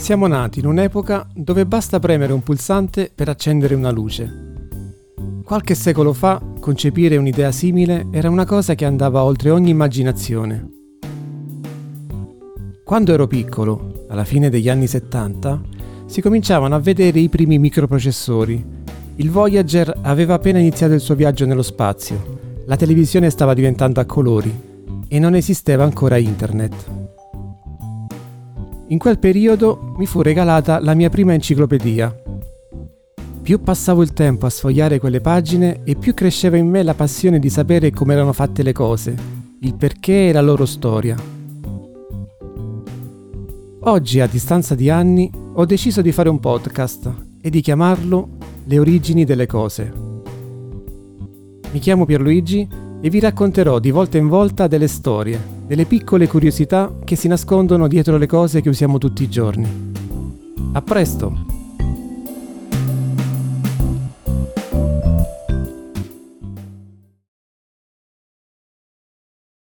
Siamo nati in un'epoca dove basta premere un pulsante per accendere una luce. Qualche secolo fa concepire un'idea simile era una cosa che andava oltre ogni immaginazione. Quando ero piccolo, alla fine degli anni 70, si cominciavano a vedere i primi microprocessori. Il Voyager aveva appena iniziato il suo viaggio nello spazio, la televisione stava diventando a colori e non esisteva ancora internet. In quel periodo mi fu regalata la mia prima enciclopedia. Più passavo il tempo a sfogliare quelle pagine e più cresceva in me la passione di sapere come erano fatte le cose, il perché e la loro storia. Oggi, a distanza di anni, ho deciso di fare un podcast e di chiamarlo Le origini delle cose. Mi chiamo Pierluigi e vi racconterò di volta in volta delle storie, delle piccole curiosità che si nascondono dietro le cose che usiamo tutti i giorni. A presto!